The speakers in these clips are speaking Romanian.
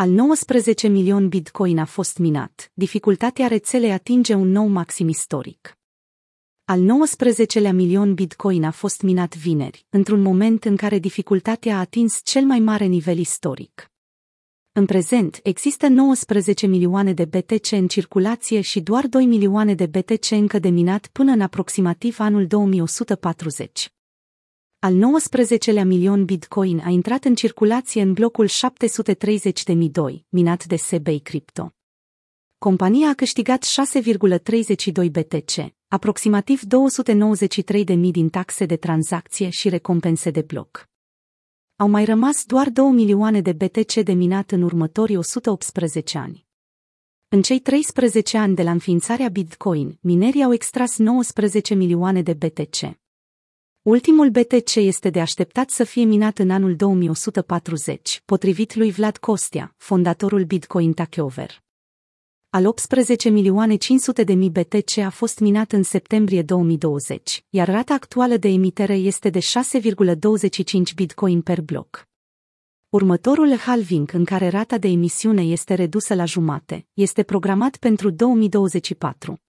Al 19 milion Bitcoin a fost minat, dificultatea rețelei atinge un nou maxim istoric. Al 19-lea milion Bitcoin a fost minat vineri, într-un moment în care dificultatea a atins cel mai mare nivel istoric. În prezent, există 19 milioane de BTC în circulație și doar 2 milioane de BTC încă de minat până în aproximativ anul 2140. Al 19-lea milion Bitcoin a intrat în circulație în blocul 730.002, minat de Sebei Crypto. Compania a câștigat 6,32 BTC, aproximativ 293.000 din taxe de tranzacție și recompense de bloc. Au mai rămas doar 2 milioane de BTC de minat în următorii 118 ani. În cei 13 ani de la înființarea Bitcoin, minerii au extras 19 milioane de BTC. Ultimul BTC este de așteptat să fie minat în anul 2140, potrivit lui Vlad Costea, fondatorul Bitcoin Takeover. Al 18 milioane 500 de mii BTC a fost minat în septembrie 2020, iar rata actuală de emitere este de 6,25 Bitcoin per bloc. Următorul halving în care rata de emisiune este redusă la jumate este programat pentru 2024.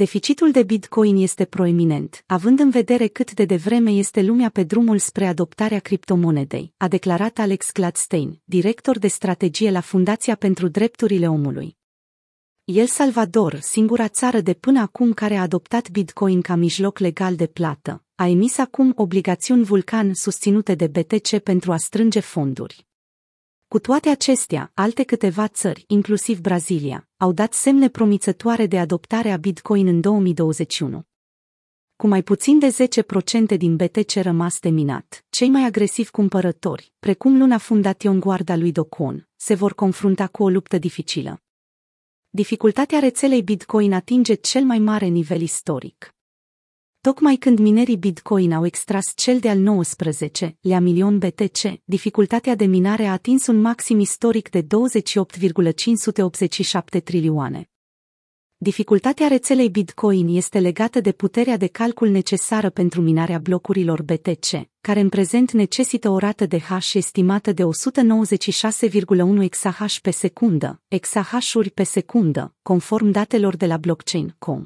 Deficitul de Bitcoin este proeminent, având în vedere cât de devreme este lumea pe drumul spre adoptarea criptomonedei, a declarat Alex Gladstein, director de strategie la Fundația pentru Drepturile Omului. El Salvador, singura țară de până acum care a adoptat Bitcoin ca mijloc legal de plată, a emis acum obligațiuni vulcan susținute de BTC pentru a strânge fonduri. Cu toate acestea, alte câteva țări, inclusiv Brazilia, au dat semne promițătoare de adoptare a Bitcoin în 2021. Cu mai puțin de 10% din BTC rămas de minat, cei mai agresivi cumpărători, precum Luna Fundation Guarda lui Docon, se vor confrunta cu o luptă dificilă. Dificultatea rețelei Bitcoin atinge cel mai mare nivel istoric. Tocmai când minerii Bitcoin au extras cel de-al 19-lea milion BTC, dificultatea de minare a atins un maxim istoric de 28,587 trilioane. Dificultatea rețelei Bitcoin este legată de puterea de calcul necesară pentru minarea blocurilor BTC, care în prezent necesită o rată de hash estimată de 196,1 exahash pe secundă, exahash-uri pe secundă, conform datelor de la blockchain.com.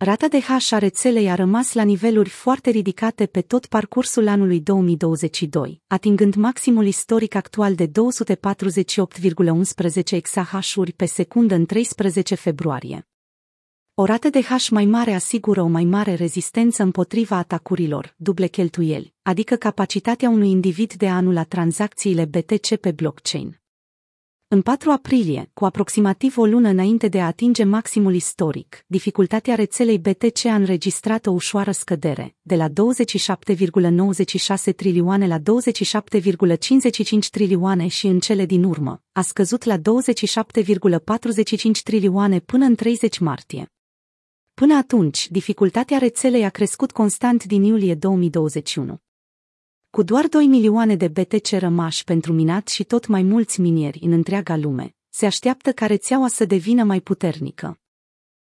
Rata de hash a rețelei a rămas la niveluri foarte ridicate pe tot parcursul anului 2022, atingând maximul istoric actual de 248,11 exahash-uri pe secundă în 13 februarie. O rată de hash mai mare asigură o mai mare rezistență împotriva atacurilor, duble cheltuieli, adică capacitatea unui individ de a anula tranzacțiile BTC pe blockchain. În 4 aprilie, cu aproximativ o lună înainte de a atinge maximul istoric, dificultatea rețelei BTC a înregistrat o ușoară scădere, de la 27,96 trilioane la 27,55 trilioane și în cele din urmă, a scăzut la 27,45 trilioane până în 30 martie. Până atunci, dificultatea rețelei a crescut constant din iulie 2021. Cu doar 2 milioane de BTC rămași pentru minat și tot mai mulți minieri în întreaga lume, se așteaptă ca rețeaua să devină mai puternică.